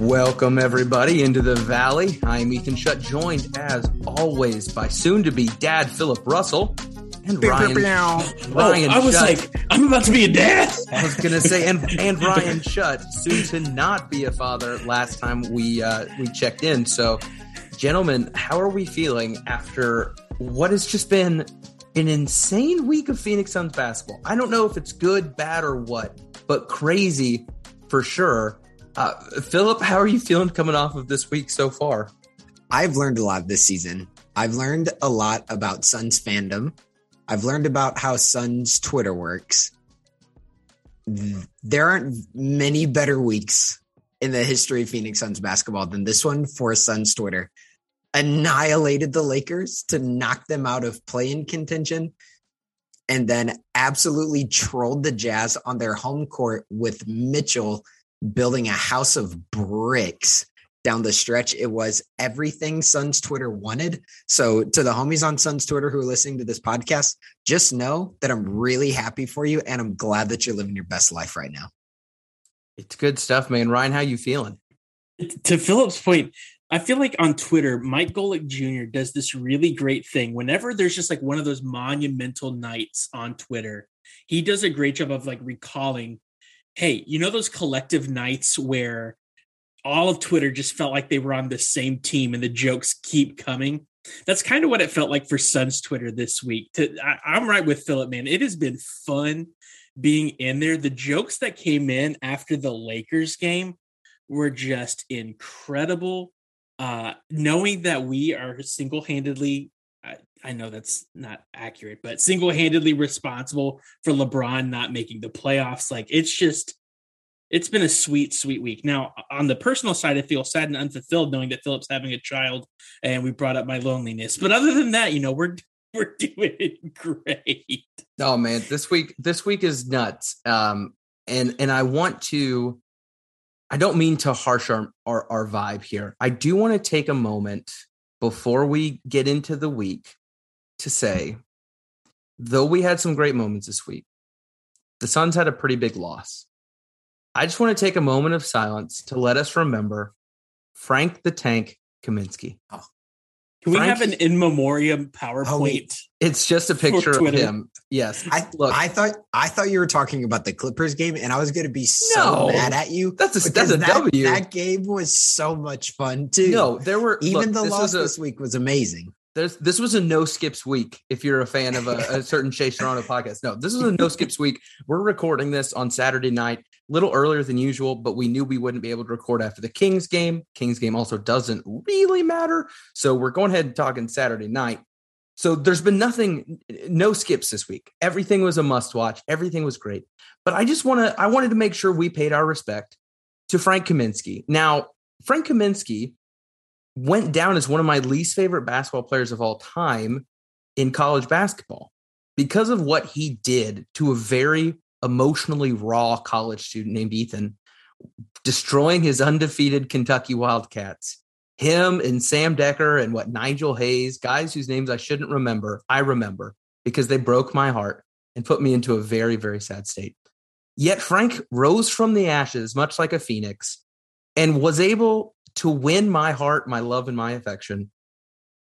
Welcome, everybody, into the Valley. I'm Ethan Shutt, joined as always by soon to be dad Philip Russell and Ryan. Ryan oh, I was Shutt. like, I'm about to be a dad. I was gonna say, and and Ryan Shutt, soon to not be a father. Last time we uh, we checked in, so gentlemen, how are we feeling after what has just been an insane week of Phoenix Suns basketball? I don't know if it's good, bad, or what, but crazy for sure. Uh, Philip, how are you feeling coming off of this week so far? I've learned a lot this season. I've learned a lot about Suns fandom. I've learned about how Suns Twitter works. There aren't many better weeks in the history of Phoenix Suns basketball than this one for Suns Twitter. Annihilated the Lakers to knock them out of play in contention and then absolutely trolled the Jazz on their home court with Mitchell building a house of bricks down the stretch. It was everything Suns Twitter wanted. So, to the homies on Suns Twitter who are listening to this podcast, just know that I'm really happy for you and I'm glad that you're living your best life right now. It's good stuff, man. Ryan, how you feeling? To Philip's point, I feel like on Twitter, Mike Golic Jr. does this really great thing. Whenever there's just like one of those monumental nights on Twitter, he does a great job of like recalling hey, you know those collective nights where all of Twitter just felt like they were on the same team and the jokes keep coming? That's kind of what it felt like for Suns Twitter this week. To, I, I'm right with Philip, man. It has been fun being in there. The jokes that came in after the Lakers game were just incredible. Uh, knowing that we are single handedly I know that's not accurate, but single handedly responsible for LeBron not making the playoffs. Like it's just, it's been a sweet, sweet week. Now, on the personal side, I feel sad and unfulfilled knowing that Philip's having a child and we brought up my loneliness. But other than that, you know, we're, we're doing great. Oh man, this week, this week is nuts. Um, and, and I want to, I don't mean to harsh our, our, our vibe here. I do want to take a moment before we get into the week to say, though we had some great moments this week, the Suns had a pretty big loss. I just want to take a moment of silence to let us remember Frank the Tank Kaminsky. Oh. Can we have an in memoriam oh, PowerPoint? Oh, it's just a picture of him. Yes. I look. I thought I thought you were talking about the Clippers game, and I was going to be so no, mad at you. That's a that's a that, w. That game was so much fun too. No, there were even look, the loss a, this week was amazing. There's, this was a no skips week. If you're a fan of a, a certain Chase Toronto podcast, no, this is a no skips week. We're recording this on Saturday night, a little earlier than usual, but we knew we wouldn't be able to record after the Kings game. Kings game also doesn't really matter, so we're going ahead and talking Saturday night. So there's been nothing, no skips this week. Everything was a must watch. Everything was great. But I just want to, I wanted to make sure we paid our respect to Frank Kaminsky. Now, Frank Kaminsky went down as one of my least favorite basketball players of all time in college basketball because of what he did to a very emotionally raw college student named Ethan, destroying his undefeated Kentucky Wildcats. Him and Sam Dekker and what Nigel Hayes, guys whose names I shouldn't remember, I remember because they broke my heart and put me into a very, very sad state. Yet Frank rose from the ashes, much like a phoenix, and was able to win my heart, my love, and my affection.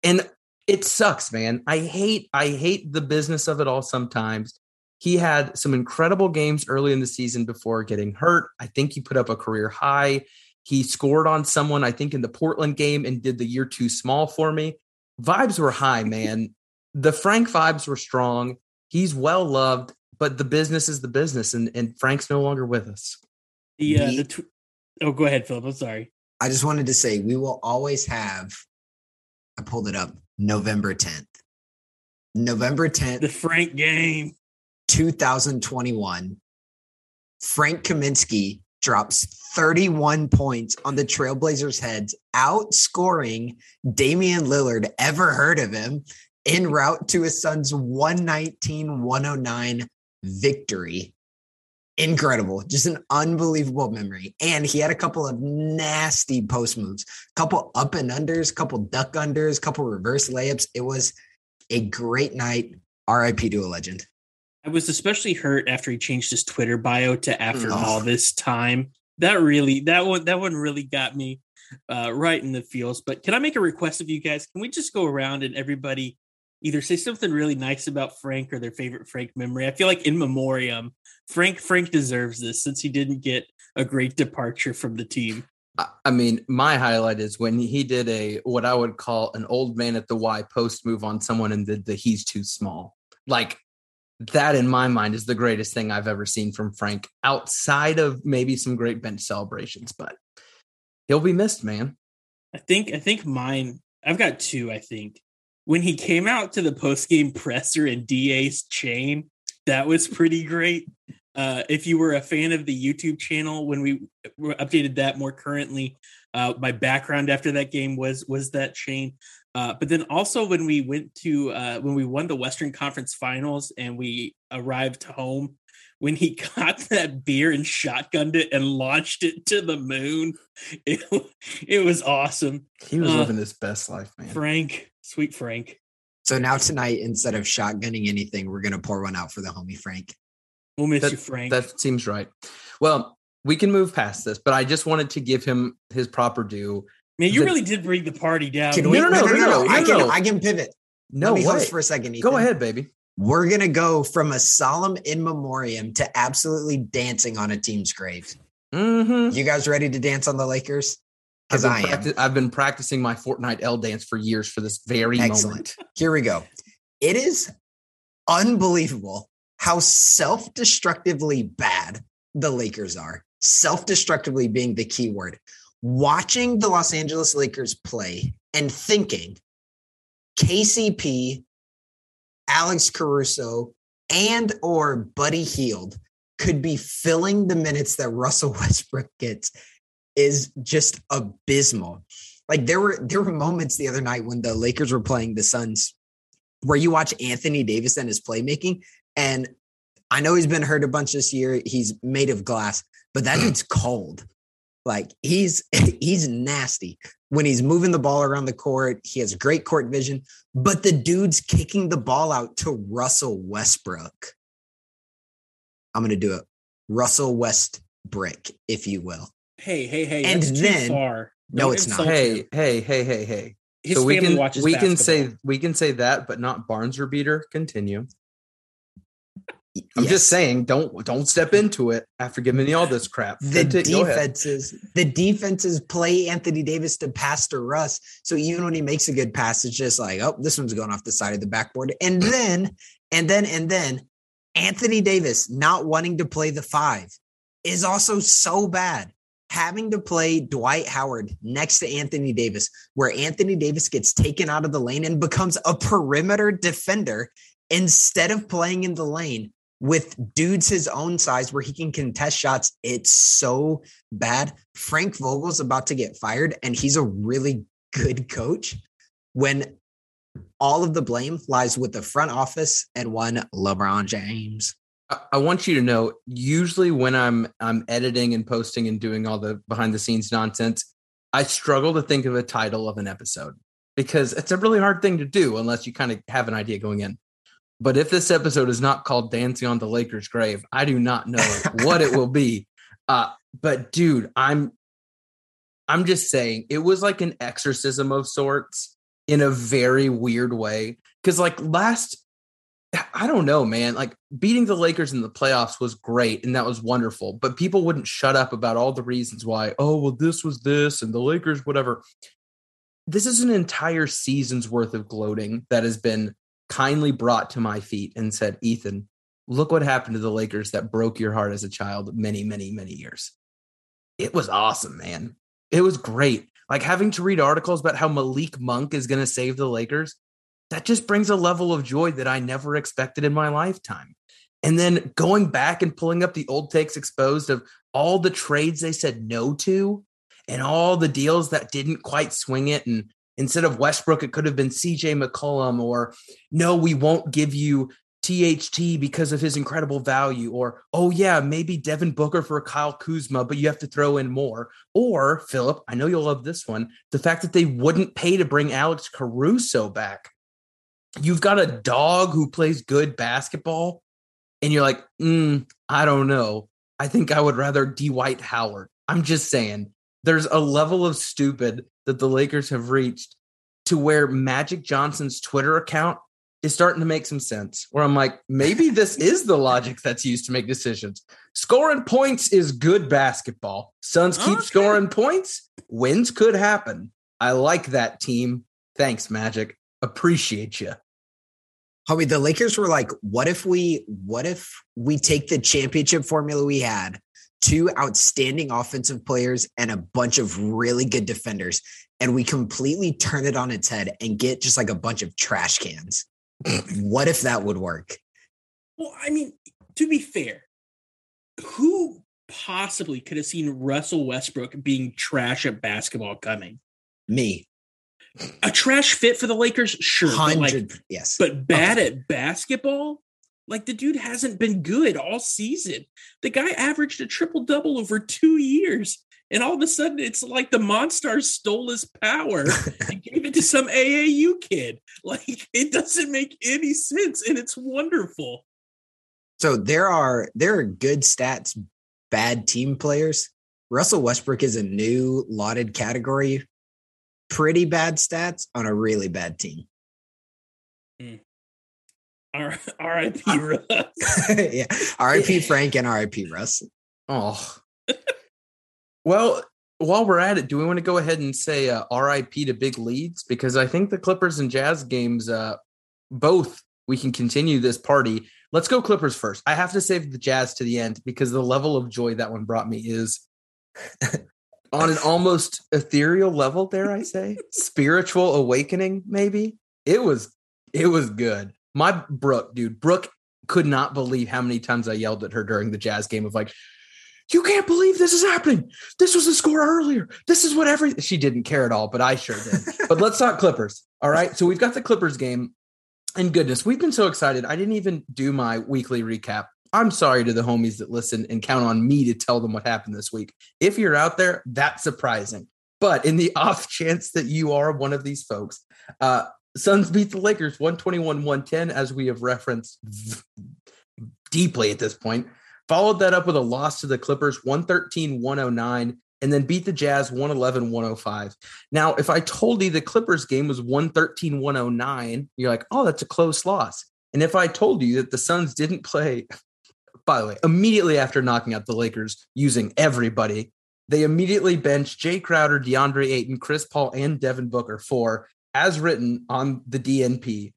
And it sucks, man. I hate, I hate the business of it all sometimes. He had some incredible games early in the season before getting hurt. I think he put up a career high. He scored on someone, I think, in the Portland game and did the year too small for me. Vibes were high, man. the Frank vibes were strong. He's well loved, but the business is the business, and, and Frank's no longer with us. The, uh, the tw- oh, go ahead, Philip. I'm sorry. I just wanted to say we will always have, I pulled it up, November 10th. November 10th. The Frank game. 2021. Frank Kaminsky drops 31 points on the Trailblazers' heads, outscoring Damian Lillard. Ever heard of him? En route to his son's 119 109 victory incredible, just an unbelievable memory. And he had a couple of nasty post moves, couple up and unders, couple duck unders, couple reverse layups. It was a great night. RIP to a legend. I was especially hurt after he changed his Twitter bio to after all this time. that really that one that one really got me uh, right in the feels. But can I make a request of you guys? Can we just go around and everybody either say something really nice about Frank or their favorite Frank memory? I feel like in memoriam, Frank Frank deserves this since he didn't get a great departure from the team. I mean, my highlight is when he did a what I would call an old man at the Y post move on someone and did the he's too small. Like that in my mind is the greatest thing I've ever seen from Frank outside of maybe some great bench celebrations, but he'll be missed, man. I think I think mine I've got two, I think. When he came out to the post game presser in DA's chain, that was pretty great. Uh, if you were a fan of the YouTube channel when we updated that more currently, uh, my background after that game was was that chain. Uh, but then also when we went to uh, when we won the Western Conference Finals and we arrived home, when he got that beer and shotgunned it and launched it to the moon, it, it was awesome. He was uh, living his best life, man. Frank, sweet Frank. So now tonight, instead of shotgunning anything, we're gonna pour one out for the homie Frank. We'll miss that, you, Frank. That seems right. Well, we can move past this, but I just wanted to give him his proper due. Man, you the, really did bring the party down. Can we, no, no, no, no, no, no, I can, I can pivot. No, Let me host for a second. Ethan. Go ahead, baby. We're gonna go from a solemn in memoriam to absolutely dancing on a team's grave. Mm-hmm. You guys ready to dance on the Lakers? Because I practi- am. I've been practicing my Fortnite L dance for years for this very Excellent. moment. Here we go. It is unbelievable how self destructively bad the Lakers are. Self destructively being the key word. Watching the Los Angeles Lakers play and thinking KCP, Alex Caruso, and or Buddy Hield could be filling the minutes that Russell Westbrook gets is just abysmal. Like there were there were moments the other night when the Lakers were playing the Suns where you watch Anthony Davis and his playmaking and I know he's been hurt a bunch this year. He's made of glass, but that dude's cold. Like he's he's nasty. When he's moving the ball around the court, he has great court vision, but the dude's kicking the ball out to Russell Westbrook. I'm going to do it. Russell Westbrook, if you will. Hey, hey, hey. And then far. No, it's not. Hey, hey, hey, hey, hey. His so we can we basketball. can say we can say that, but not Barnes or beater. Continue. I'm yes. just saying, don't don't step into it after giving me all this crap. The defenses, the defenses play Anthony Davis to pass to Russ. So even when he makes a good pass, it's just like, oh, this one's going off the side of the backboard. And then, and then, and then, Anthony Davis not wanting to play the five is also so bad. Having to play Dwight Howard next to Anthony Davis, where Anthony Davis gets taken out of the lane and becomes a perimeter defender instead of playing in the lane with dudes his own size where he can contest shots. It's so bad. Frank Vogel's about to get fired, and he's a really good coach when all of the blame lies with the front office and one LeBron James. I want you to know, usually when I'm I'm editing and posting and doing all the behind the scenes nonsense, I struggle to think of a title of an episode because it's a really hard thing to do unless you kind of have an idea going in. But if this episode is not called Dancing on the Lakers Grave, I do not know what it will be. Uh, but dude, I'm I'm just saying it was like an exorcism of sorts in a very weird way. Cause like last I don't know, man. Like beating the Lakers in the playoffs was great and that was wonderful, but people wouldn't shut up about all the reasons why, oh, well, this was this and the Lakers, whatever. This is an entire season's worth of gloating that has been kindly brought to my feet and said, Ethan, look what happened to the Lakers that broke your heart as a child many, many, many years. It was awesome, man. It was great. Like having to read articles about how Malik Monk is going to save the Lakers, that just brings a level of joy that I never expected in my lifetime. And then going back and pulling up the old takes exposed of all the trades they said no to and all the deals that didn't quite swing it and instead of Westbrook, it could have been CJ McCollum, or no, we won't give you THT because of his incredible value, or oh yeah, maybe Devin Booker for Kyle Kuzma, but you have to throw in more. Or Philip, I know you'll love this one: the fact that they wouldn't pay to bring Alex Caruso back. You've got a dog who plays good basketball, and you're like, mm, I don't know. I think I would rather Dwight Howard I'm just saying there's a level of stupid that the Lakers have reached to where Magic Johnson's Twitter account is starting to make some sense. Where I'm like, maybe this is the logic that's used to make decisions. Scoring points is good basketball. Suns keep Okay. scoring points, wins could happen. I like that team. Thanks, Magic. Appreciate you. Homie, the Lakers were like, what if we what if we take the championship formula we had, two outstanding offensive players and a bunch of really good defenders, and we completely turn it on its head and get just like a bunch of trash cans? what if that would work? Well, I mean, to be fair, who possibly could have seen Russell Westbrook being trash at basketball coming? Me. A trash fit for the Lakers, sure, but, like, yes. but bad at basketball. Like the dude hasn't been good all season. The guy averaged a triple double over two years, and all of a sudden, it's like the Monstars stole his power and gave it to some AAU kid. Like it doesn't make any sense, and it's wonderful. So there are there are good stats, bad team players. Russell Westbrook is a new lauded category. Pretty bad stats on a really bad team. R- R.I.P. Russ. yeah. RIP Frank and RIP Russ. Oh. well, while we're at it, do we want to go ahead and say uh, RIP to big leads? Because I think the Clippers and Jazz games, uh, both we can continue this party. Let's go Clippers first. I have to save the Jazz to the end because the level of joy that one brought me is on an almost ethereal level, dare I say, spiritual awakening, maybe. It was it was good. My Brooke, dude, Brooke could not believe how many times I yelled at her during the Jazz game of like, you can't believe this is happening. This was the score earlier. This is what every she didn't care at all, but I sure did. but let's talk Clippers. All right. So we've got the Clippers game. And goodness, we've been so excited. I didn't even do my weekly recap. I'm sorry to the homies that listen and count on me to tell them what happened this week. If you're out there, that's surprising. But in the off chance that you are one of these folks, uh, Suns beat the Lakers 121 110, as we have referenced deeply at this point. Followed that up with a loss to the Clippers 113 109, and then beat the Jazz 111 105. Now, if I told you the Clippers game was 113 109, you're like, oh, that's a close loss. And if I told you that the Suns didn't play, by the way, immediately after knocking out the Lakers using everybody, they immediately benched Jay Crowder, DeAndre Ayton, Chris Paul, and Devin Booker for, as written on the DNP,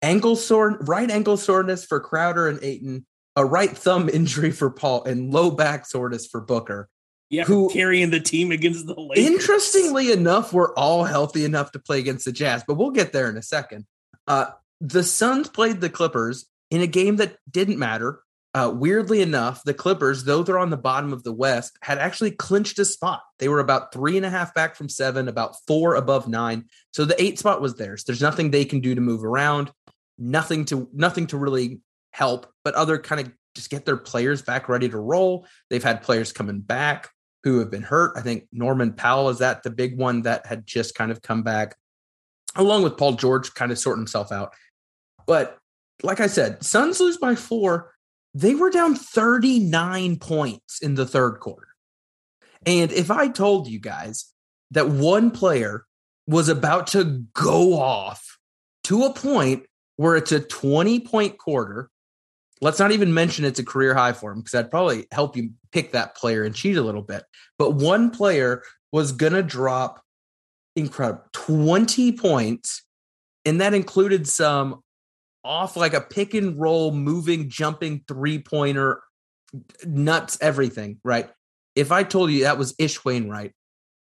ankle sore, right ankle soreness for Crowder and Ayton, a right thumb injury for Paul, and low back soreness for Booker. Yeah, Who- carrying the team against the Lakers. Interestingly enough, we're all healthy enough to play against the Jazz, but we'll get there in a second. Uh, the Suns played the Clippers in a game that didn't matter. Uh, weirdly enough, the Clippers, though they're on the bottom of the West, had actually clinched a spot. They were about three and a half back from seven, about four above nine. So the eight spot was theirs. There's nothing they can do to move around, nothing to nothing to really help, but other kind of just get their players back ready to roll. They've had players coming back who have been hurt. I think Norman Powell is that the big one that had just kind of come back, along with Paul George kind of sorting himself out. But like I said, Suns lose by four. They were down 39 points in the third quarter. And if I told you guys that one player was about to go off to a point where it's a 20 point quarter, let's not even mention it's a career high for him because that'd probably help you pick that player and cheat a little bit. But one player was going to drop incredible 20 points, and that included some off like a pick and roll, moving, jumping three pointer, nuts, everything, right? If I told you that was Ish Wainwright,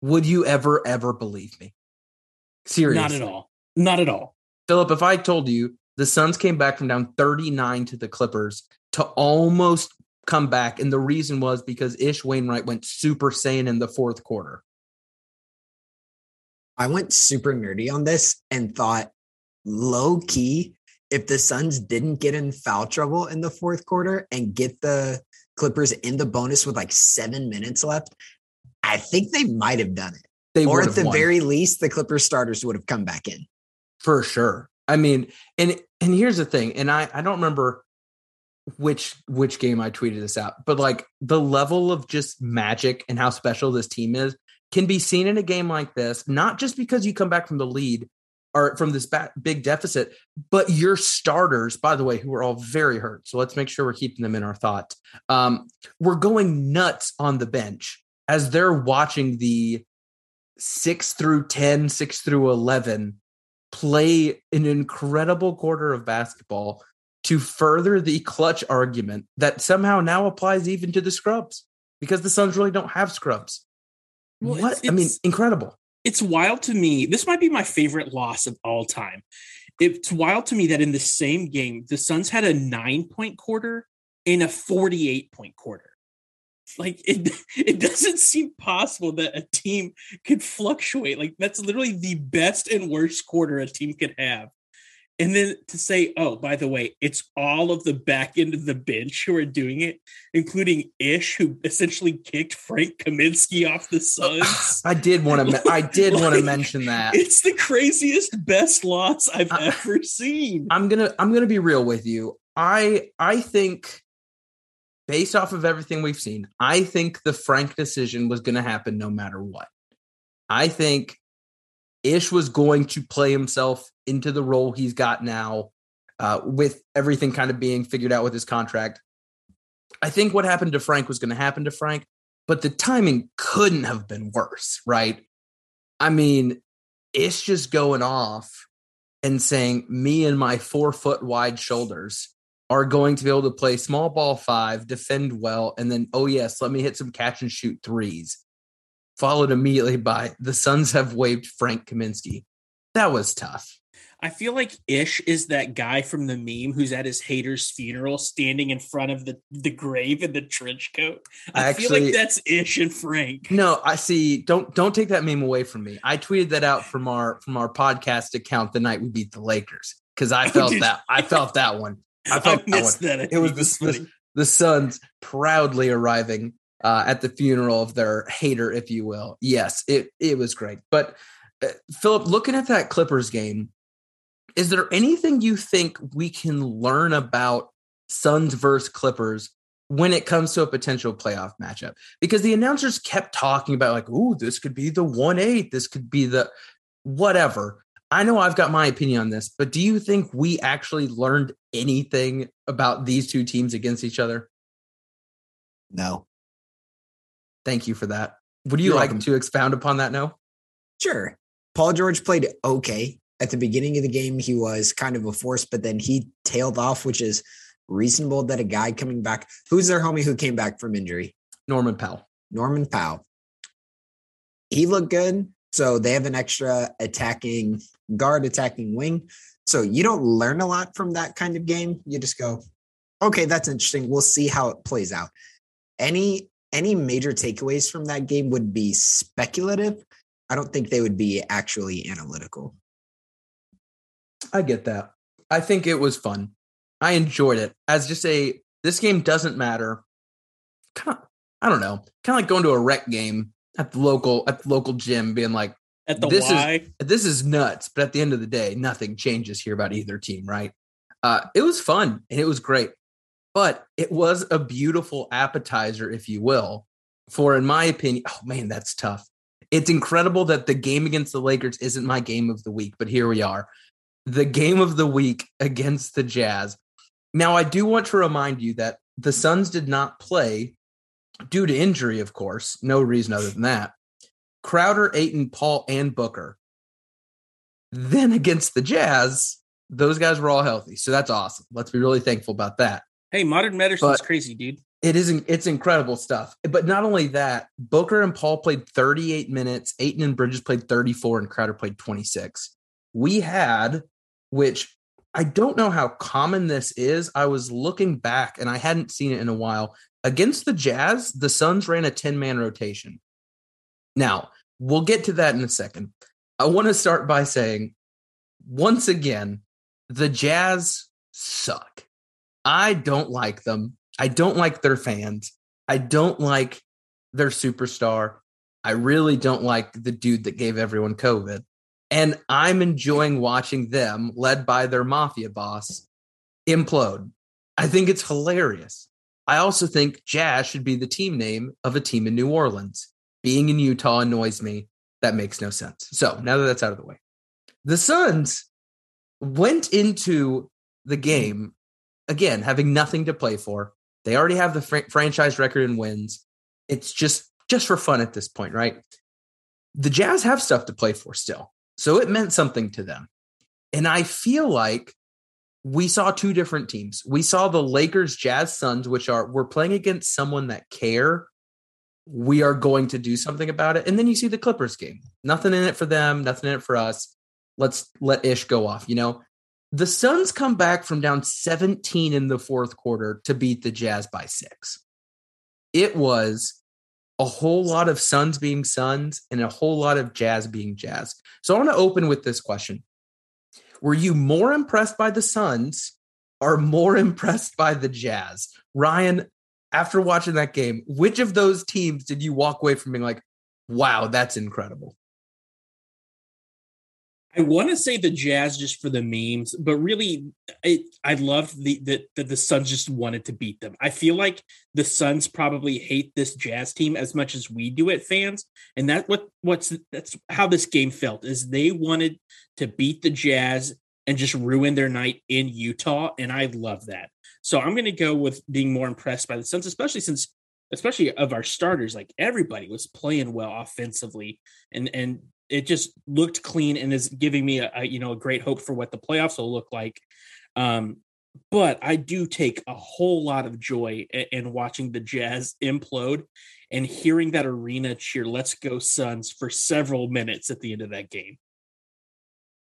would you ever, ever believe me? Seriously. Not at all. Not at all. Philip, if I told you the Suns came back from down 39 to the Clippers to almost come back, and the reason was because Ish Wainwright went super sane in the fourth quarter. I went super nerdy on this and thought low key, if the Suns didn't get in foul trouble in the fourth quarter and get the Clippers in the bonus with like seven minutes left, I think they might have done it. They or at the won. very least, the Clippers starters would have come back in. for sure. I mean, and and here's the thing, and I I don't remember which which game I tweeted this out, but like the level of just magic and how special this team is can be seen in a game like this, not just because you come back from the lead or from this big deficit, but your starters, by the way, who are all very hurt. So let's make sure we're keeping them in our thoughts. Um, we're going nuts on the bench as they're watching the six through 10, six through 11 play an incredible quarter of basketball to further the clutch argument that somehow now applies even to the scrubs because the Suns really don't have scrubs. Well, what? It's, I mean, incredible. It's wild to me. This might be my favorite loss of all time. It's wild to me that in the same game, the Suns had a nine point quarter and a 48 point quarter. Like it, it doesn't seem possible that a team could fluctuate. Like that's literally the best and worst quarter a team could have. And then to say, oh, by the way, it's all of the back end of the bench who are doing it, including Ish, who essentially kicked Frank Kaminsky off the Suns. I did want to. I did like, want to mention that it's the craziest, best loss I've I, ever seen. I'm gonna. I'm gonna be real with you. I. I think based off of everything we've seen, I think the Frank decision was going to happen no matter what. I think Ish was going to play himself into the role he's got now uh, with everything kind of being figured out with his contract. I think what happened to Frank was going to happen to Frank, but the timing couldn't have been worse, right? I mean, Ish just going off and saying, Me and my four foot wide shoulders are going to be able to play small ball five, defend well, and then, oh, yes, let me hit some catch and shoot threes. Followed immediately by the Suns have waived Frank Kaminsky. That was tough. I feel like Ish is that guy from the meme who's at his hater's funeral standing in front of the, the grave in the trench coat. I Actually, feel like that's Ish and Frank. No, I see. Don't don't take that meme away from me. I tweeted that out from our from our podcast account the night we beat the Lakers because I oh, felt oh, that I felt that one. I felt I missed that. that. It was the, the, the Suns proudly arriving uh, at the funeral of their hater, if you will. Yes, it it was great. But uh, Philip, looking at that Clippers game, is there anything you think we can learn about Suns versus Clippers when it comes to a potential playoff matchup? Because the announcers kept talking about like, "Ooh, this could be the one eight. This could be the whatever." I know I've got my opinion on this, but do you think we actually learned anything about these two teams against each other? No. Thank you for that. Would you You're like welcome. to expound upon that No. Sure. Paul George played okay. At the beginning of the game, he was kind of a force, but then he tailed off, which is reasonable that a guy coming back, who's their homie who came back from injury? Norman Powell. Norman Powell. He looked good. So they have an extra attacking guard, attacking wing. So you don't learn a lot from that kind of game. You just go, okay, that's interesting. We'll see how it plays out. Any any major takeaways from that game would be speculative. I don't think they would be actually analytical. I get that. I think it was fun. I enjoyed it. As just a this game doesn't matter. Kind of, I don't know. Kind of like going to a rec game at the local at the local gym being like at the this Y. is this is nuts but at the end of the day nothing changes here about either team right uh it was fun and it was great but it was a beautiful appetizer if you will for in my opinion oh man that's tough it's incredible that the game against the lakers isn't my game of the week but here we are the game of the week against the jazz now i do want to remind you that the suns did not play due to injury, of course, no reason other than that. Crowder, Ayton, Paul, and Booker. Then against the Jazz, those guys were all healthy. So that's awesome. Let's be really thankful about that. Hey, modern medicine's but crazy, dude. It isn't it's incredible stuff. But not only that, Booker and Paul played 38 minutes, Ayton and Bridges played 34, and Crowder played 26. We had, which I don't know how common this is. I was looking back and I hadn't seen it in a while. Against the Jazz, the Suns ran a 10 man rotation. Now, we'll get to that in a second. I want to start by saying, once again, the Jazz suck. I don't like them. I don't like their fans. I don't like their superstar. I really don't like the dude that gave everyone COVID. And I'm enjoying watching them, led by their mafia boss, implode. I think it's hilarious. I also think Jazz should be the team name of a team in New Orleans. Being in Utah annoys me. That makes no sense. So now that that's out of the way, the Suns went into the game again having nothing to play for. They already have the fr- franchise record and wins. It's just just for fun at this point, right? The Jazz have stuff to play for still. So it meant something to them. And I feel like we saw two different teams. We saw the Lakers, Jazz, Suns, which are we're playing against someone that care. We are going to do something about it. And then you see the Clippers game. Nothing in it for them, nothing in it for us. Let's let Ish go off. You know, the Suns come back from down 17 in the fourth quarter to beat the Jazz by six. It was a whole lot of Suns being Suns and a whole lot of Jazz being Jazz. So I want to open with this question were you more impressed by the Suns or more impressed by the Jazz? Ryan, after watching that game, which of those teams did you walk away from being like, wow, that's incredible? I want to say the Jazz just for the memes, but really, it, I loved the that the, the Suns just wanted to beat them. I feel like the Suns probably hate this Jazz team as much as we do it, fans, and that what what's that's how this game felt is they wanted to beat the Jazz and just ruin their night in Utah, and I love that. So I'm going to go with being more impressed by the Suns, especially since especially of our starters like everybody was playing well offensively and and it just looked clean and is giving me a, a, you know a great hope for what the playoffs will look like. Um, but I do take a whole lot of joy in, in, watching the Jazz implode and hearing that arena cheer "Let's go Suns" for several minutes at the end of that game.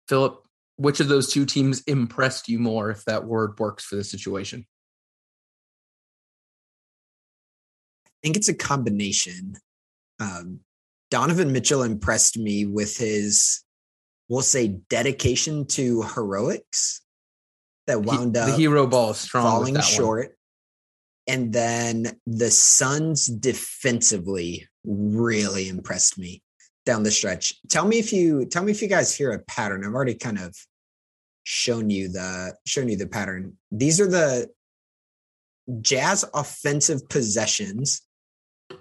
Philip, which of those two teams impressed you more, if that word works for the situation? I think it's a combination. Um, Donovan Mitchell impressed me with his, we'll say, dedication to heroics that wound he, up the hero ball strong falling short. One. And then the Suns defensively really impressed me down the stretch. Tell me if you tell me if you guys hear a pattern. I've already kind of shown you the shown you the pattern. These are the Jazz offensive possessions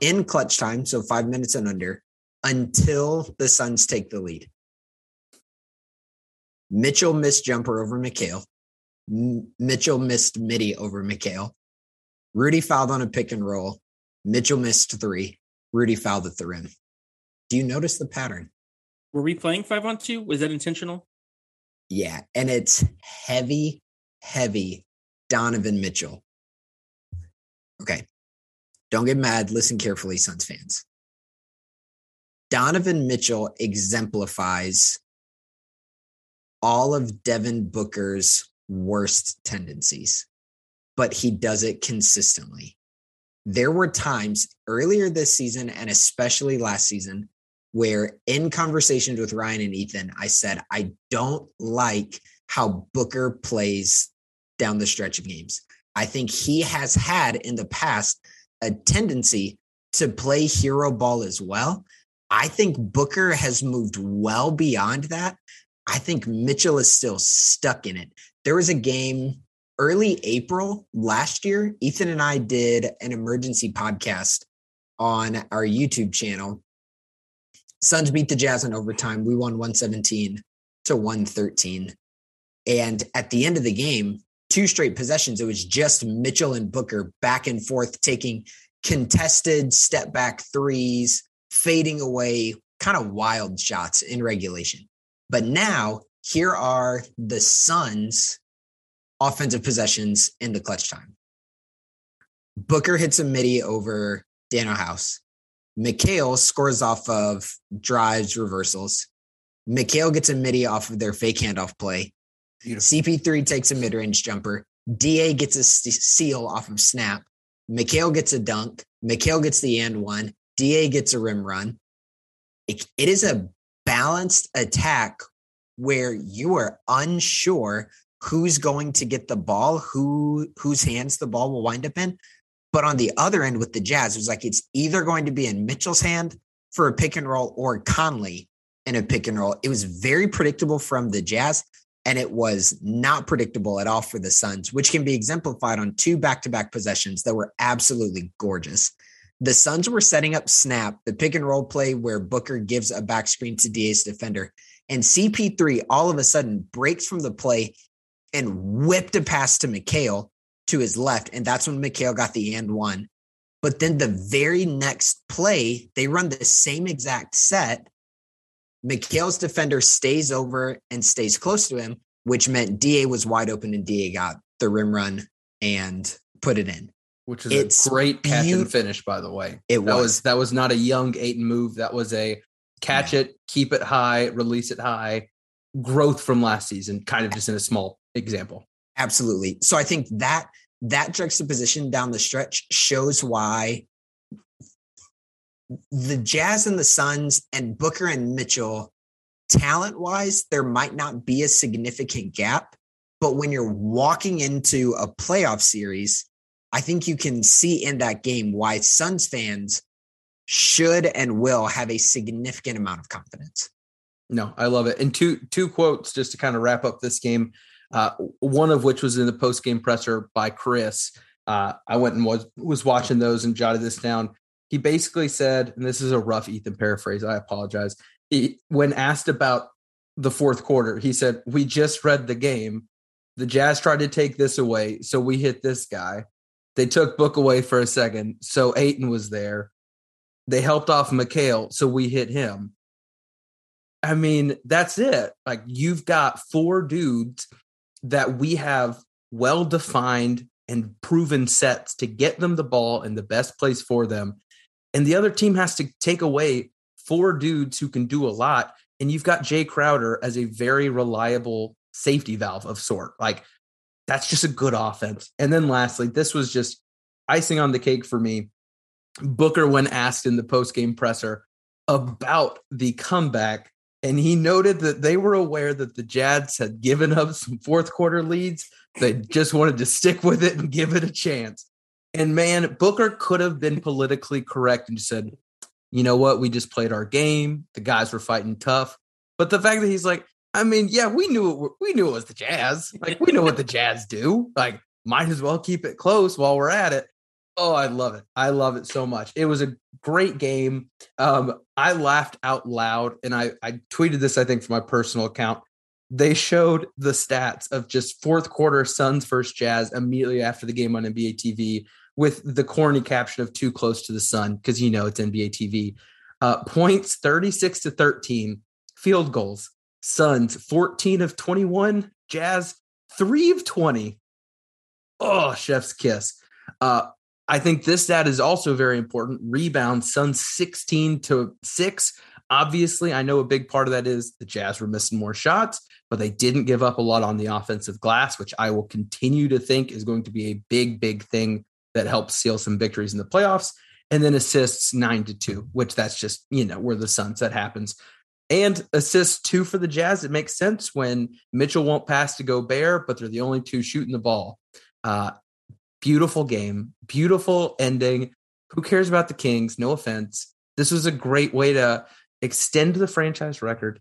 in clutch time, so five minutes and under, until the Suns take the lead. Mitchell missed jumper over Mikal. M- Mitchell missed midi over Mikal. Rudy fouled on a pick and roll. Mitchell missed three. Rudy fouled at the rim. Do you notice the pattern? Were we playing five on two? Was that intentional? Yeah. And it's heavy, heavy Donovan Mitchell. Okay. Don't get mad. Listen carefully, Suns fans. Donovan Mitchell exemplifies all of Devin Booker's worst tendencies, but he does it consistently. There were times earlier this season and especially last season where, in conversations with Ryan and Ethan, I said, I don't like how Booker plays down the stretch of games. I think he has had in the past a tendency to play hero ball as well. I think Booker has moved well beyond that. I think Mitchell is still stuck in it. There was a game early April last year. Ethan and I did an emergency podcast on our YouTube channel. Suns beat the Jazz in overtime. We won 117 to 113. And at the end of the game, two straight possessions, it was just Mitchell and Booker back and forth taking contested step back threes, fading away, kind of wild shots in regulation. But now here are the Suns' offensive possessions in the clutch time. Booker hits a midi over Danuel House. Mikal scores off of drives reversals. Mikal gets a midi off of their fake handoff play. Beautiful. CP3 takes a mid range jumper. DA gets a seal off of snap. Mikal gets a dunk. Mikal gets the and one. DA gets a rim run. it, it is a balanced attack where you are unsure who's going to get the ball, who whose hands the ball will wind up in. But on the other end with the Jazz, it was like it's either going to be in Mitchell's hand for a pick and roll or Conley in a pick and roll. It was very predictable from the Jazz. and it was not predictable at all for the Suns, which can be exemplified on two back to back possessions that were absolutely gorgeous. The Suns were setting up snap, the pick and roll play where Booker gives a back screen to DA's defender, and CP3 all of a sudden breaks from the play and whipped a pass to Mikal to his left. And that's when Mikal got the and one. But then the very next play, they run the same exact set Mikal's defender stays over and stays close to him, which meant DA was wide open and DA got the rim run and put it in. Which is it's a great catch and finish, by the way. It that was. was that was not a young Ayton move. That was a catch yeah. it, keep it high, release it high. Growth from last season, kind of just in a small example. Absolutely. So I think that that juxtaposition down the stretch shows why the Jazz and the Suns and Booker and Mitchell, talent wise, there might not be a significant gap. But when you're walking into a playoff series, I think you can see in that game why Suns fans should and will have a significant amount of confidence. No, I love it. And two two quotes just to kind of wrap up this game. Uh, one of which was in the post game presser by Chris. Uh, I went and was was watching those and jotted this down he basically said, and this is a rough Ethan paraphrase, I apologize. He, when asked about the fourth quarter, he said, We just read the game. The Jazz tried to take this away, so we hit this guy. They took Book away for a second, so Ayton was there. They helped off Mikal, so we hit him. I mean, that's it. Like you've got four dudes that we have well defined and proven sets to get them the ball in the best place for them and the other team has to take away four dudes who can do a lot. And you've got Jay Crowder as a very reliable safety valve of sort. Like that's just a good offense. And then lastly, this was just icing on the cake for me. Booker, when asked in the post game presser about the comeback, and he noted that they were aware that the Jazz had given up some fourth quarter leads. They just wanted to stick with it and give it a chance. And man, Booker could have been politically correct and said, you know what, we just played our game. The guys were fighting tough. But the fact that he's like, I mean, yeah, we knew it, we knew it was the Jazz. Like we know what the Jazz do. Like, might as well keep it close while we're at it. Oh, I love it. I love it so much. It was a great game. Um, I laughed out loud and I, I tweeted this, I think, for my personal account. They showed the stats of just fourth quarter Suns versus Jazz immediately after the game on NBA TV with the corny caption of too close to the sun because you know it's NBA TV. Uh, points 36 to 13, field goals. Suns 14 of 21, Jazz 3 of 20. Oh, chef's kiss. Uh, I think this stat is also very important. Rebound, Suns 16 to 6. Obviously, I know a big part of that is the Jazz were missing more shots, but they didn't give up a lot on the offensive glass, which I will continue to think is going to be a big, big thing that helps seal some victories in the playoffs. And then assists nine to two, which that's just, you know, where the sunset happens. And assists two for the Jazz. It makes sense when Mitchell won't pass to go Gobert, but they're the only two shooting the ball. Uh, beautiful game, beautiful ending. Who cares about the Kings? No offense. This was a great way to extend the franchise record.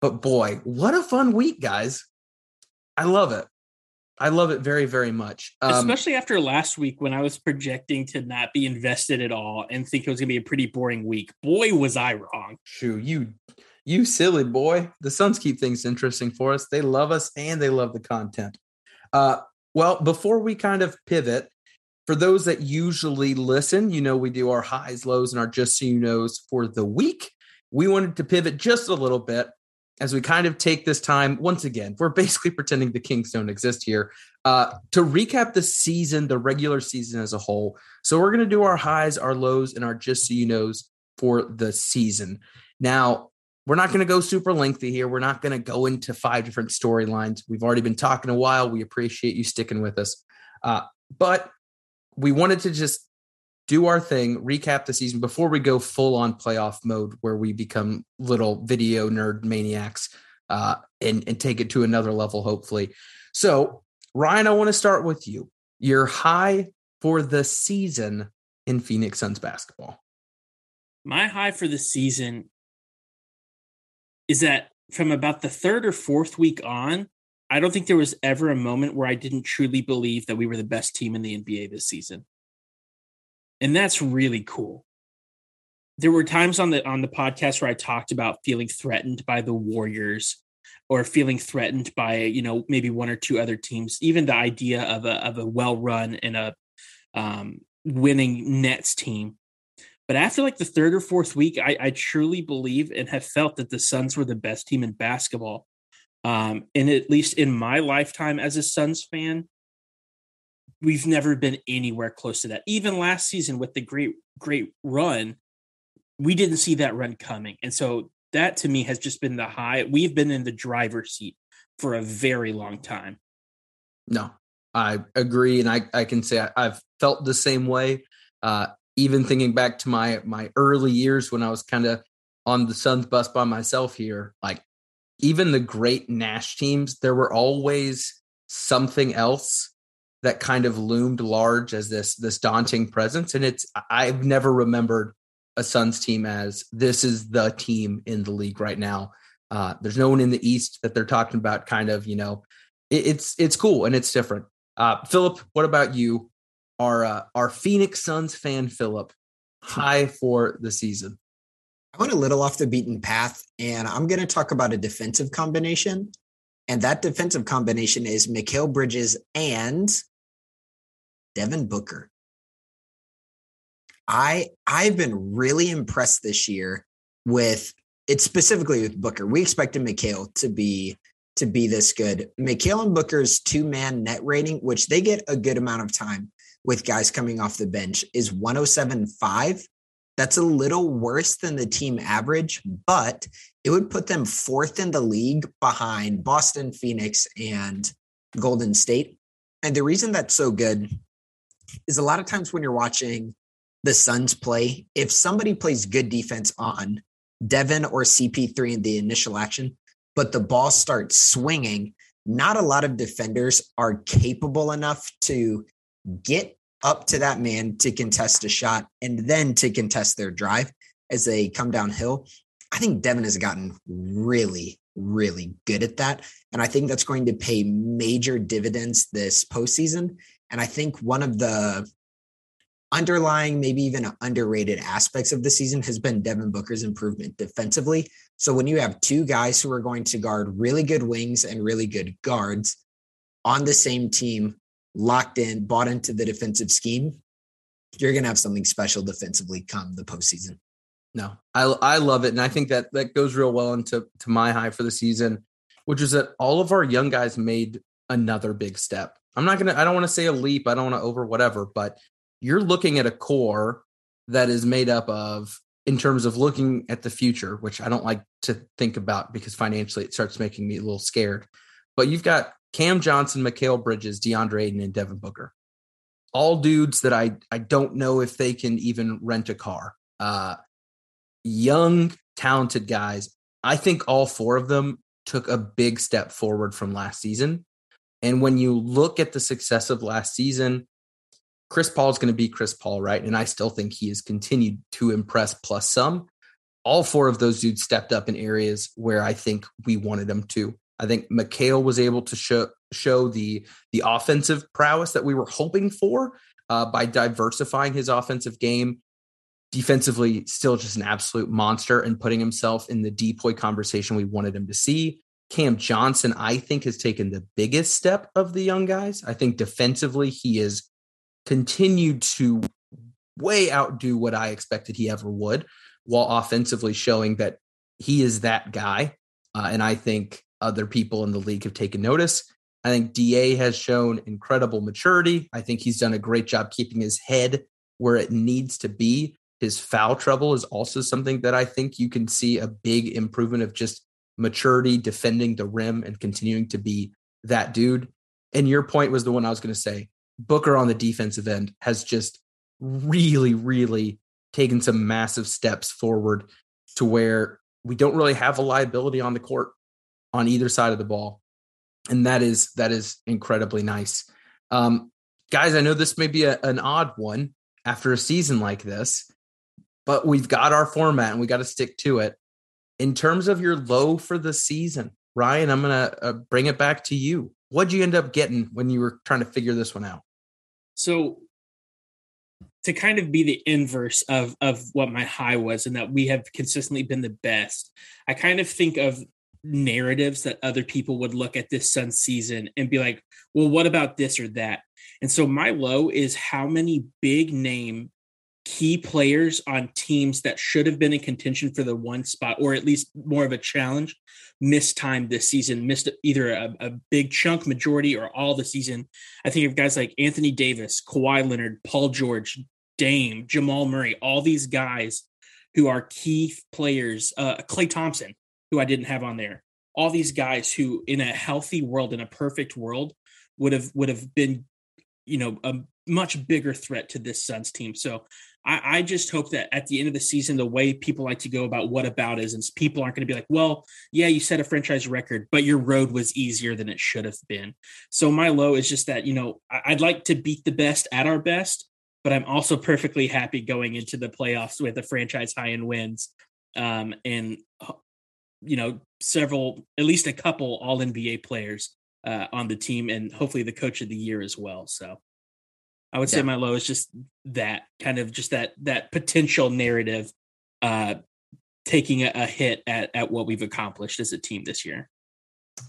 But boy, what a fun week, guys. I love it. I love it very, very much. Um, Especially after last week when I was projecting to not be invested at all and think it was going to be a pretty boring week. Boy, was I wrong. Shoo, you, you silly boy. The Suns keep things interesting for us. They love us and they love the content. Uh, well, before we kind of pivot, for those that usually listen, you know, we do our highs, lows, and our just so you knows for the week. We wanted to pivot just a little bit as we kind of take this time once again, we're basically pretending the Kings don't exist here uh, to recap the season, the regular season as a whole. So we're going to do our highs, our lows, and our just so you knows for the season. Now, we're not going to go super lengthy here. We're not going to go into five different storylines. We've already been talking a while. We appreciate you sticking with us. Uh, but we wanted to just do our thing, recap the season before we go full on playoff mode where we become little video nerd maniacs uh, and, and take it to another level, hopefully. So, Ryan, I want to start with you. Your high for the season in Phoenix Suns basketball. My high for the season is that from about the third or fourth week on, I don't think there was ever a moment where I didn't truly believe that we were the best team in the NBA this season. And that's really cool. There were times on the on the podcast where I talked about feeling threatened by the Warriors or feeling threatened by, you know, maybe one or two other teams. Even the idea of a of a well-run and a um, winning Nets team. But after like the third or fourth week, I, I truly believe and have felt that the Suns were the best team in basketball. Um, and at least in my lifetime as a Suns fan, we've never been anywhere close to that. Even last season with the great, great run, we didn't see that run coming. And so that to me has just been the high. We've been in the driver's seat for a very long time. No, I agree. And I, I can say I, have felt the same way. Uh, even thinking back to my my early years when I was kind of on the Suns bus by myself here, like even the great Nash teams, there were always something else that kind of loomed large as this this daunting presence. And it's I've never remembered a Suns team as this is the team in the league right now. Uh, there's no one in the East that they're talking about. Kind of, you know, it, it's it's cool and it's different. Uh, Philip, what about you? Our uh, our Phoenix Suns fan, Philip, high for the season. I went a little off the beaten path, and I'm going to talk about a defensive combination. And that defensive combination is Mikal Bridges and Devin Booker. I I've been really impressed this year with it specifically with Booker. We expected Mikal to be to be this good. Mikal and Booker's two man net rating, which they get a good amount of time with guys coming off the bench, is 107.5. That's a little worse than the team average, but it would put them fourth in the league behind Boston, Phoenix, and Golden State. And the reason that's so good is a lot of times when you're watching the Suns play, if somebody plays good defense on Devin or CP3 in the initial action, but the ball starts swinging, not a lot of defenders are capable enough to get up to that man to contest a shot and then to contest their drive as they come downhill. I think Devin has gotten really, really good at that. And I think that's going to pay major dividends this postseason. And I think one of the underlying, maybe even underrated aspects of the season has been Devin Booker's improvement defensively. So when you have two guys who are going to guard really good wings and really good guards on the same team, locked in, bought into the defensive scheme, you're going to have something special defensively come the postseason. No, I I love it, and I think that that goes real well into to my high for the season, which is that all of our young guys made another big step. I'm not gonna. I don't want to say a leap. I don't want to over whatever, but you're looking at a core that is made up of in terms of looking at the future, which I don't like to think about because financially it starts making me a little scared. But you've got Cam Johnson, Mikal Bridges, DeAndre Ayton, and Devin Booker. All dudes that I I don't know if they can even rent a car. Uh, young, talented guys. I think all four of them took a big step forward from last season. And when you look at the success of last season, Chris Paul is going to be Chris Paul, right? And I still think he has continued to impress plus some. All four of those dudes stepped up in areas where I think we wanted them to. I think Mikal was able to show show the the offensive prowess that we were hoping for uh, by diversifying his offensive game. Defensively, still just an absolute monster and putting himself in the DPOY conversation we wanted him to see. Cam Johnson, I think, has taken the biggest step of the young guys. I think defensively, he has continued to way outdo what I expected he ever would, while offensively showing that he is that guy. Uh, and I think other people in the league have taken notice. I think DA has shown incredible maturity. I think he's done a great job keeping his head where it needs to be. His foul trouble is also something that I think you can see a big improvement of just maturity, defending the rim, and continuing to be that dude. And your point was the one I was going to say. Booker on the defensive end has just really, really taken some massive steps forward to where we don't really have a liability on the court on either side of the ball. And that is that is incredibly nice. Um, guys, I know this may be a, an odd one after a season like this, but we've got our format and we got to stick to it. In terms of your low for the season, Ryan, I'm going to uh, bring it back to you. What'd you end up getting when you were trying to figure this one out? So to kind of be the inverse of of what my high was and that we have consistently been the best i kind of think of narratives that other people would look at this sun season and be like well what about this or that? And so my low is how many big name key players on teams that should have been in contention for the one spot or at least more of a challenge missed time this season missed either a, a big chunk majority or all the season. I think of guys like anthony davis Kawhi leonard paul george Dame, Jamal Murray, all these guys who are key players, uh, Klay Thompson, who I didn't have on there, all these guys who, in a healthy world, in a perfect world, would have would have been, you know, a much bigger threat to this Suns team. So I, I just hope that at the end of the season, the way people like to go about what about is, and people aren't going to be like, well, yeah, you set a franchise record, but your road was easier than it should have been. So my low is just that, you know, I'd like to beat the best at our best but I'm also perfectly happy going into the playoffs with a franchise high in wins um, and you know several, at least a couple All NBA players uh, on the team, and hopefully the coach of the year as well. So I would say my low is just that kind of just that that potential narrative uh, taking a, a hit at at what we've accomplished as a team this year.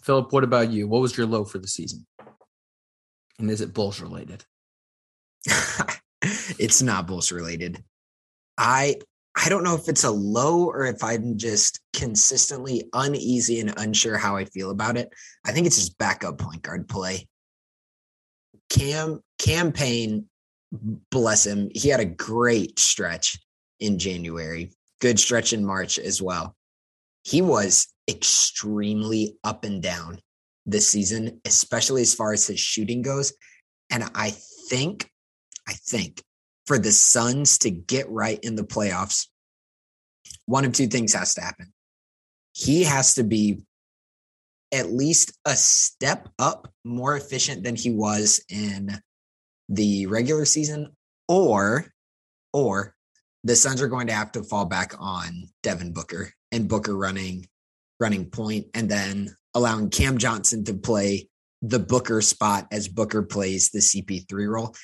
Philip, what about you? What was your low for the season? And is it Bulls related? it's not Bulls related. I I don't know if it's a low or if I'm just consistently uneasy and unsure how I feel about it. I think it's just backup point guard play. Cam campaign, bless him, he had a great stretch in January, good stretch in March as well. He was extremely up and down this season, especially as far as his shooting goes. And I think I think, for the Suns to get right in the playoffs, one of two things has to happen. He has to be at least a step up more efficient than he was in the regular season, or or the Suns are going to have to fall back on Devin Booker and Booker running running point and then allowing Cam Johnson to play the Booker spot as Booker plays the CP3 role.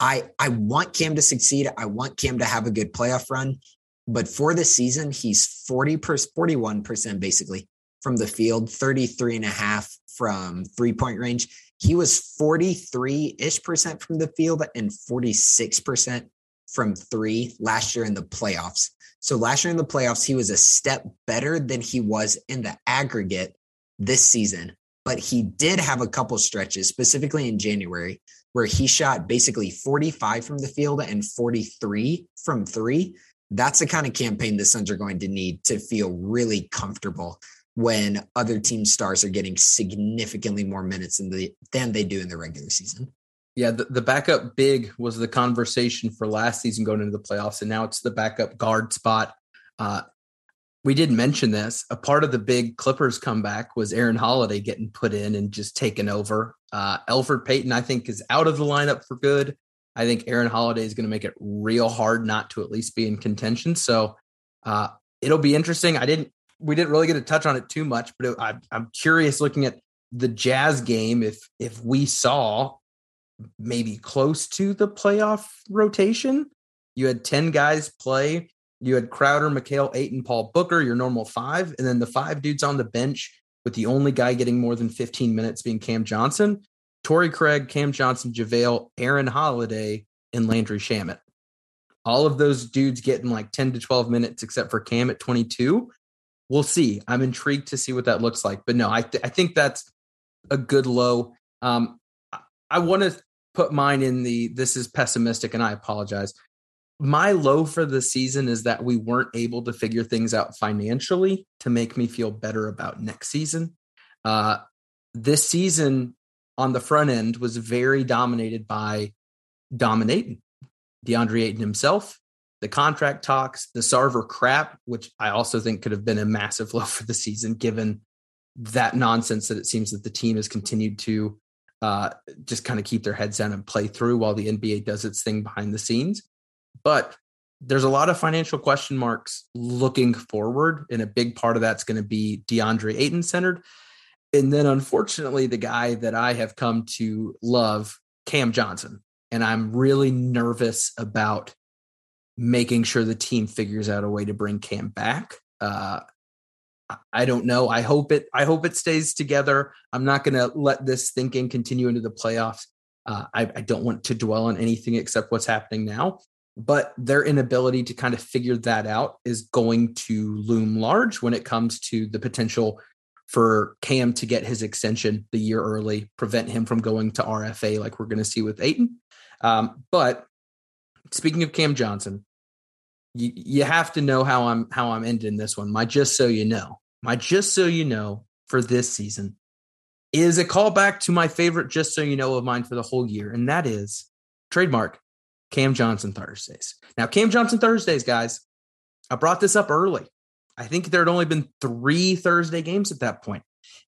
I I want Cam to succeed. I want Cam to have a good playoff run. But for the season, he's 40 per, 41% basically from the field, 33 and a half from three point range. He was 43 ish percent from the field and 46% from three last year in the playoffs. So last year in the playoffs, he was a step better than he was in the aggregate this season. But he did have a couple stretches, specifically in January, where he shot basically 45 from the field and 43 from three. That's the kind of campaign the Suns are going to need to feel really comfortable when other team stars are getting significantly more minutes in the, than they do in the regular season. Yeah, the, the backup big was the conversation for last season going into the playoffs, and now it's the backup guard spot. Uh, we did mention this. A part of the big Clippers comeback was Aaron Holiday getting put in and just taken over. Uh, Elfrid Payton, I think, is out of the lineup for good. I think Aaron Holiday is going to make it real hard not to at least be in contention. So uh, it'll be interesting. I didn't, we didn't really get to touch on it too much, but it, I, I'm curious looking at the Jazz game if if we saw maybe close to the playoff rotation. You had 10 guys play you had Crowder, Mikal, Ayton, Paul Booker, your normal five, and then the five dudes on the bench with the only guy getting more than 15 minutes being Cam Johnson, Torrey Craig, Cam Johnson, JaVale, Aaron Holiday, and Landry Shamet. All of those dudes getting like 10 to 12 minutes, except for Cam at 22. We'll see. I'm intrigued to see what that looks like. But no, I, th- I think that's a good low. Um, I want to put mine in the this is pessimistic, and I apologize my low for the season is that we weren't able to figure things out financially to make me feel better about next season. Uh, this season on the front end was very dominated by dominating DeAndre Ayton himself, the contract talks, the Sarver crap, which I also think could have been a massive low for the season, given that nonsense that it seems that the team has continued to uh, just kind of keep their heads down and play through while the NBA does its thing behind the scenes. But there's a lot of financial question marks looking forward, and a big part of that's going to be DeAndre Ayton centered. And then unfortunately, the guy that I have come to love, Cam Johnson. And I'm really nervous about making sure the team figures out a way to bring Cam back. Uh, I don't know. I hope it. I hope it stays together. I'm not going to let this thinking continue into the playoffs. Uh, I, I, don't want to dwell on anything except what's happening now. But their inability to kind of figure that out is going to loom large when it comes to the potential for Cam to get his extension the year early, prevent him from going to RFA like we're going to see with Ayton. Um, but speaking of Cam Johnson, you, you have to know how I'm how I'm ending this one. My just so you know, my just so you know for this season is a callback to my favorite just so you know of mine for the whole year, and that is trademark Cam Johnson Thursdays. Now, Cam Johnson Thursdays, guys, I brought this up early. I think there had only been three Thursday games at that point.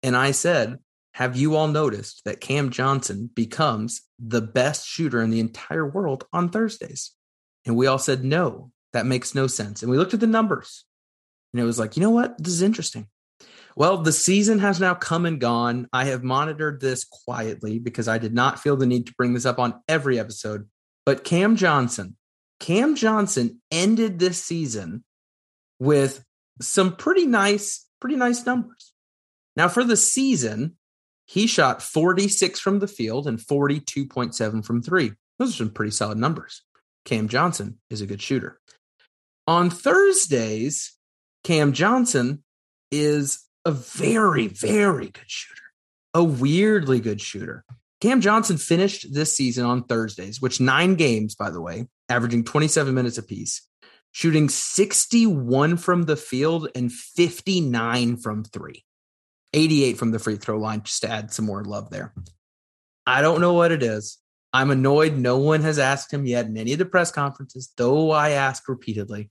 And I said, Have you all noticed that Cam Johnson becomes the best shooter in the entire world on Thursdays? And we all said, No, that makes no sense. And we looked at the numbers and it was like, you know what? This is interesting. Well, the season has now come and gone. I have monitored this quietly because I did not feel the need to bring this up on every episode. But Cam Johnson, Cam Johnson ended this season with some pretty nice, pretty nice numbers. Now, for the season, he shot 46 from the field and 42.7 from three. Those are some pretty solid numbers. Cam Johnson is a good shooter. On Thursdays, Cam Johnson is a very, very good shooter, a weirdly good shooter. Cam Johnson finished this season on Thursdays, which nine games, by the way, averaging 27 minutes apiece, shooting 61 from the field and 59 from three, 88 from the free throw line, just to add some more love there. I don't know what it is. I'm annoyed no one has asked him yet in any of the press conferences, though I ask repeatedly.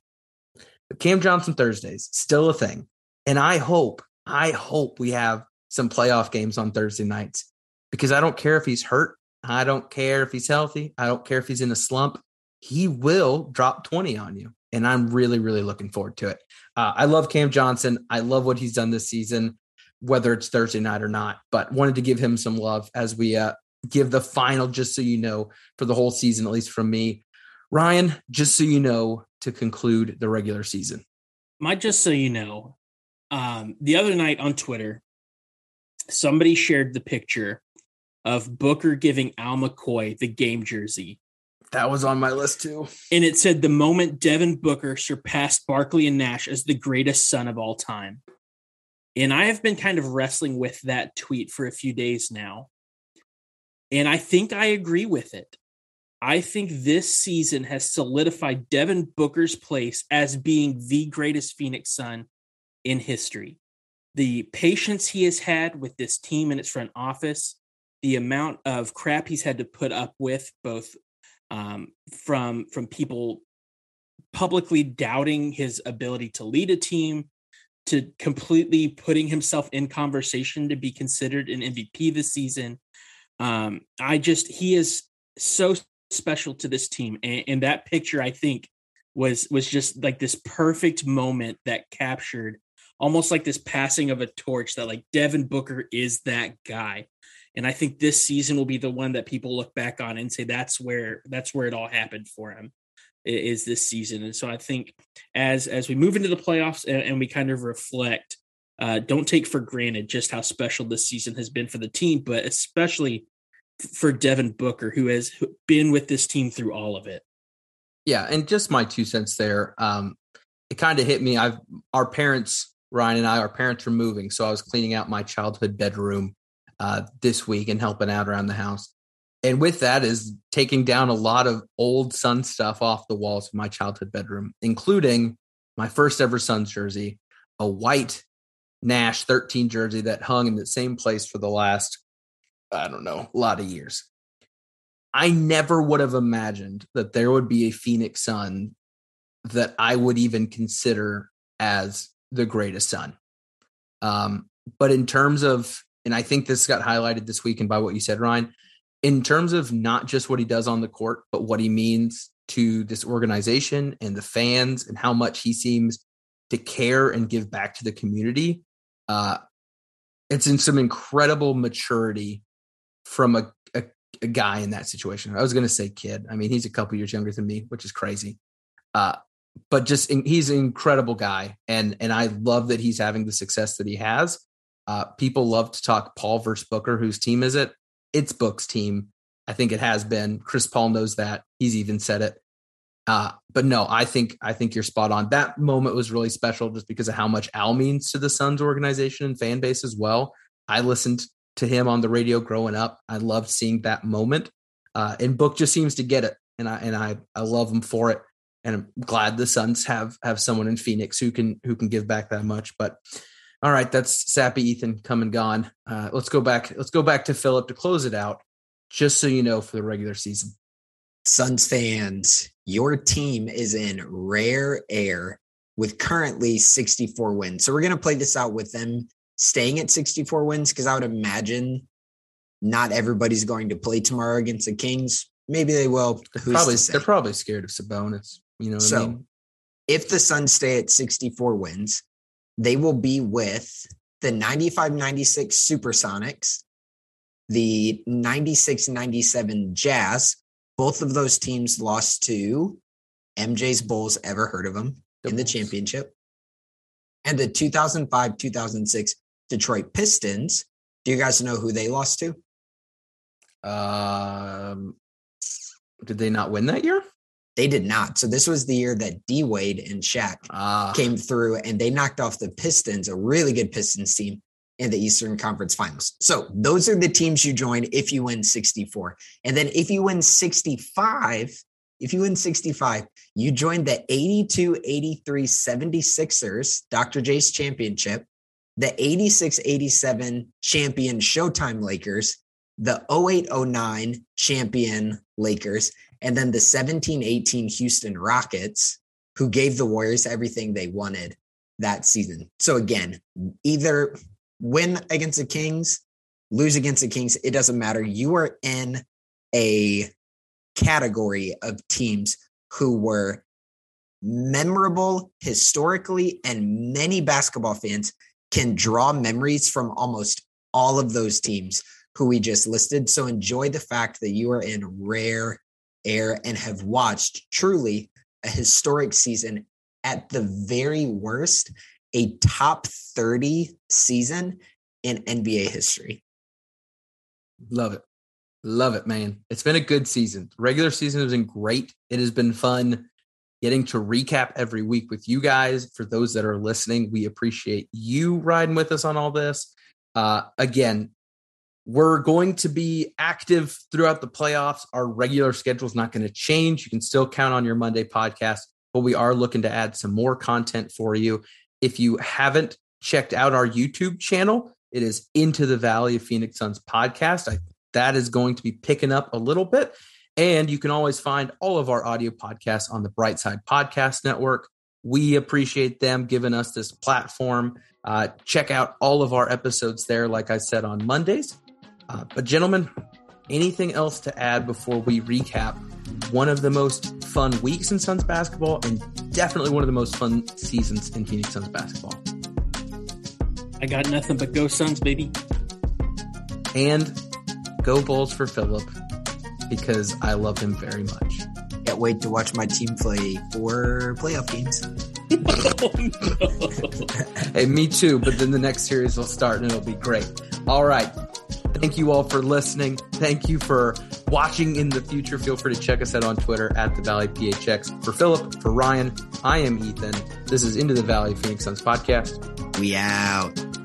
But Cam Johnson Thursdays, still a thing. And I hope, I hope we have some playoff games on Thursday nights because I don't care if he's hurt. I don't care if he's healthy. I don't care if he's in a slump. He will drop 20 on you. And I'm really, really looking forward to it. Uh, I love Cam Johnson. I love what he's done this season, whether it's Thursday night or not, but wanted to give him some love as we uh, give the final, just so you know, for the whole season, at least from me. Ryan, just so you know, to conclude the regular season. My just so you know, um, the other night on Twitter, somebody shared the picture of Booker giving Al McCoy the game jersey. That was on my list too. And it said the moment Devin Booker surpassed Barkley and Nash as the greatest Sun of all time. And I have been kind of wrestling with that tweet for a few days now. And I think I agree with it. I think this season has solidified Devin Booker's place as being the greatest Phoenix Sun in history. The patience he has had with this team and its front office, the amount of crap he's had to put up with, both um, from from people publicly doubting his ability to lead a team, to completely putting himself in conversation to be considered an MVP this season. Um, I just he is so special to this team, and, and that picture I think was was just like this perfect moment that captured almost like this passing of a torch that like Devin Booker is that guy. And I think this season will be the one that people look back on and say that's where that's where it all happened for him is this season. And so I think as as we move into the playoffs and, and we kind of reflect, uh, don't take for granted just how special this season has been for the team, but especially for Devin Booker, who has been with this team through all of it. Yeah, and just my two cents there. Um, it kind of hit me. I've our parents, Ryan and I, our parents were moving, so I was cleaning out my childhood bedroom uh, this week and helping out around the house. And with that is taking down a lot of old Sun stuff off the walls of my childhood bedroom, including my first ever Suns jersey, a white Nash 13 jersey that hung in the same place for the last, I don't know, a lot of years. I never would have imagined that there would be a Phoenix Sun that I would even consider as the greatest Sun. Um, but in terms of and I think this got highlighted this week and by what you said, Ryan, in terms of not just what he does on the court, but what he means to this organization and the fans and how much he seems to care and give back to the community. Uh, it's in some incredible maturity from a, a, a guy in that situation. I was going to say kid. I mean, he's a couple years younger than me, which is crazy. Uh, but just in, he's an incredible guy, and and I love that he's having the success that he has. Uh, people love to talk Paul versus Booker. Whose team is it? It's Book's team. I think it has been. Chris Paul knows that. He's even said it. Uh, but no, I think I think you're spot on. That moment was really special just because of how much Al means to the Suns organization and fan base as well. I listened to him on the radio growing up. I loved seeing that moment. Uh, and Book just seems to get it, and I and I I love him for it. And I'm glad the Suns have have someone in Phoenix who can who can give back that much. But all right, that's sappy Ethan come and gone. Uh, let's go back. Let's go back to Philip to close it out. Just so you know, for the regular season, Suns fans, your team is in rare air with currently 64 wins. So we're going to play this out with them staying at 64 wins because I would imagine not everybody's going to play tomorrow against the Kings. Maybe they will. They're probably they're probably scared of Sabonis. You know so, I mean? If the Suns stay at 64 wins, they will be with the 95 96 Supersonics, the 96 97 Jazz, both of those teams lost to MJ's Bulls. Ever heard of them the in the championship? And the 2005 2006 Detroit Pistons. Do you guys know who they lost to? Um, did they not win that year? They did not. So this was the year that D Wade and Shaq ah. came through, and they knocked off the Pistons, a really good Pistons team, in the Eastern Conference Finals. So those are the teams you join if you win 64. And then if you win 65, if you win 65, you join the 82 83 76ers, Dr. J's championship, the 86 87 champion Showtime Lakers, the 08 09 champion Lakers, and then the 17 18 Houston Rockets, who gave the Warriors everything they wanted that season. So again, either win against the Kings, lose against the Kings, it doesn't matter. You are in a category of teams who were memorable historically, and many basketball fans can draw memories from almost all of those teams who we just listed. So enjoy the fact that you are in rare air and have watched truly a historic season at the very worst a top 30 season in NBA history. Love it. Love it, man. It's been a good season. Regular season has been great. It has been fun getting to recap every week with you guys. For those that are listening, we appreciate you riding with us on all this. Uh, again, we're going to be active throughout the playoffs. Our regular schedule is not going to change. You can still count on your Monday podcast, but we are looking to add some more content for you. If you haven't checked out our YouTube channel, it is Into the Valley of Phoenix Suns podcast. I, that is going to be picking up a little bit. And you can always find all of our audio podcasts on the Brightside Podcast Network. We appreciate them giving us this platform. Uh, check out all of our episodes there, like I said, on Mondays. Uh, but, gentlemen, anything else to add before we recap one of the most fun weeks in Suns basketball and definitely one of the most fun seasons in Phoenix Suns basketball. I got nothing but go Suns, baby. And go Bulls for Philip because I love him very much. Can't wait to watch my team play four playoff games. oh, no. hey, me too. But then the next series will start and it'll be great. All right. Thank you all for listening. Thank you for watching in the future. Feel free to check us out on Twitter at the Valley PHX. For Philip, for Ryan, I am Ethan. This is Into the Valley Phoenix Suns podcast. We out.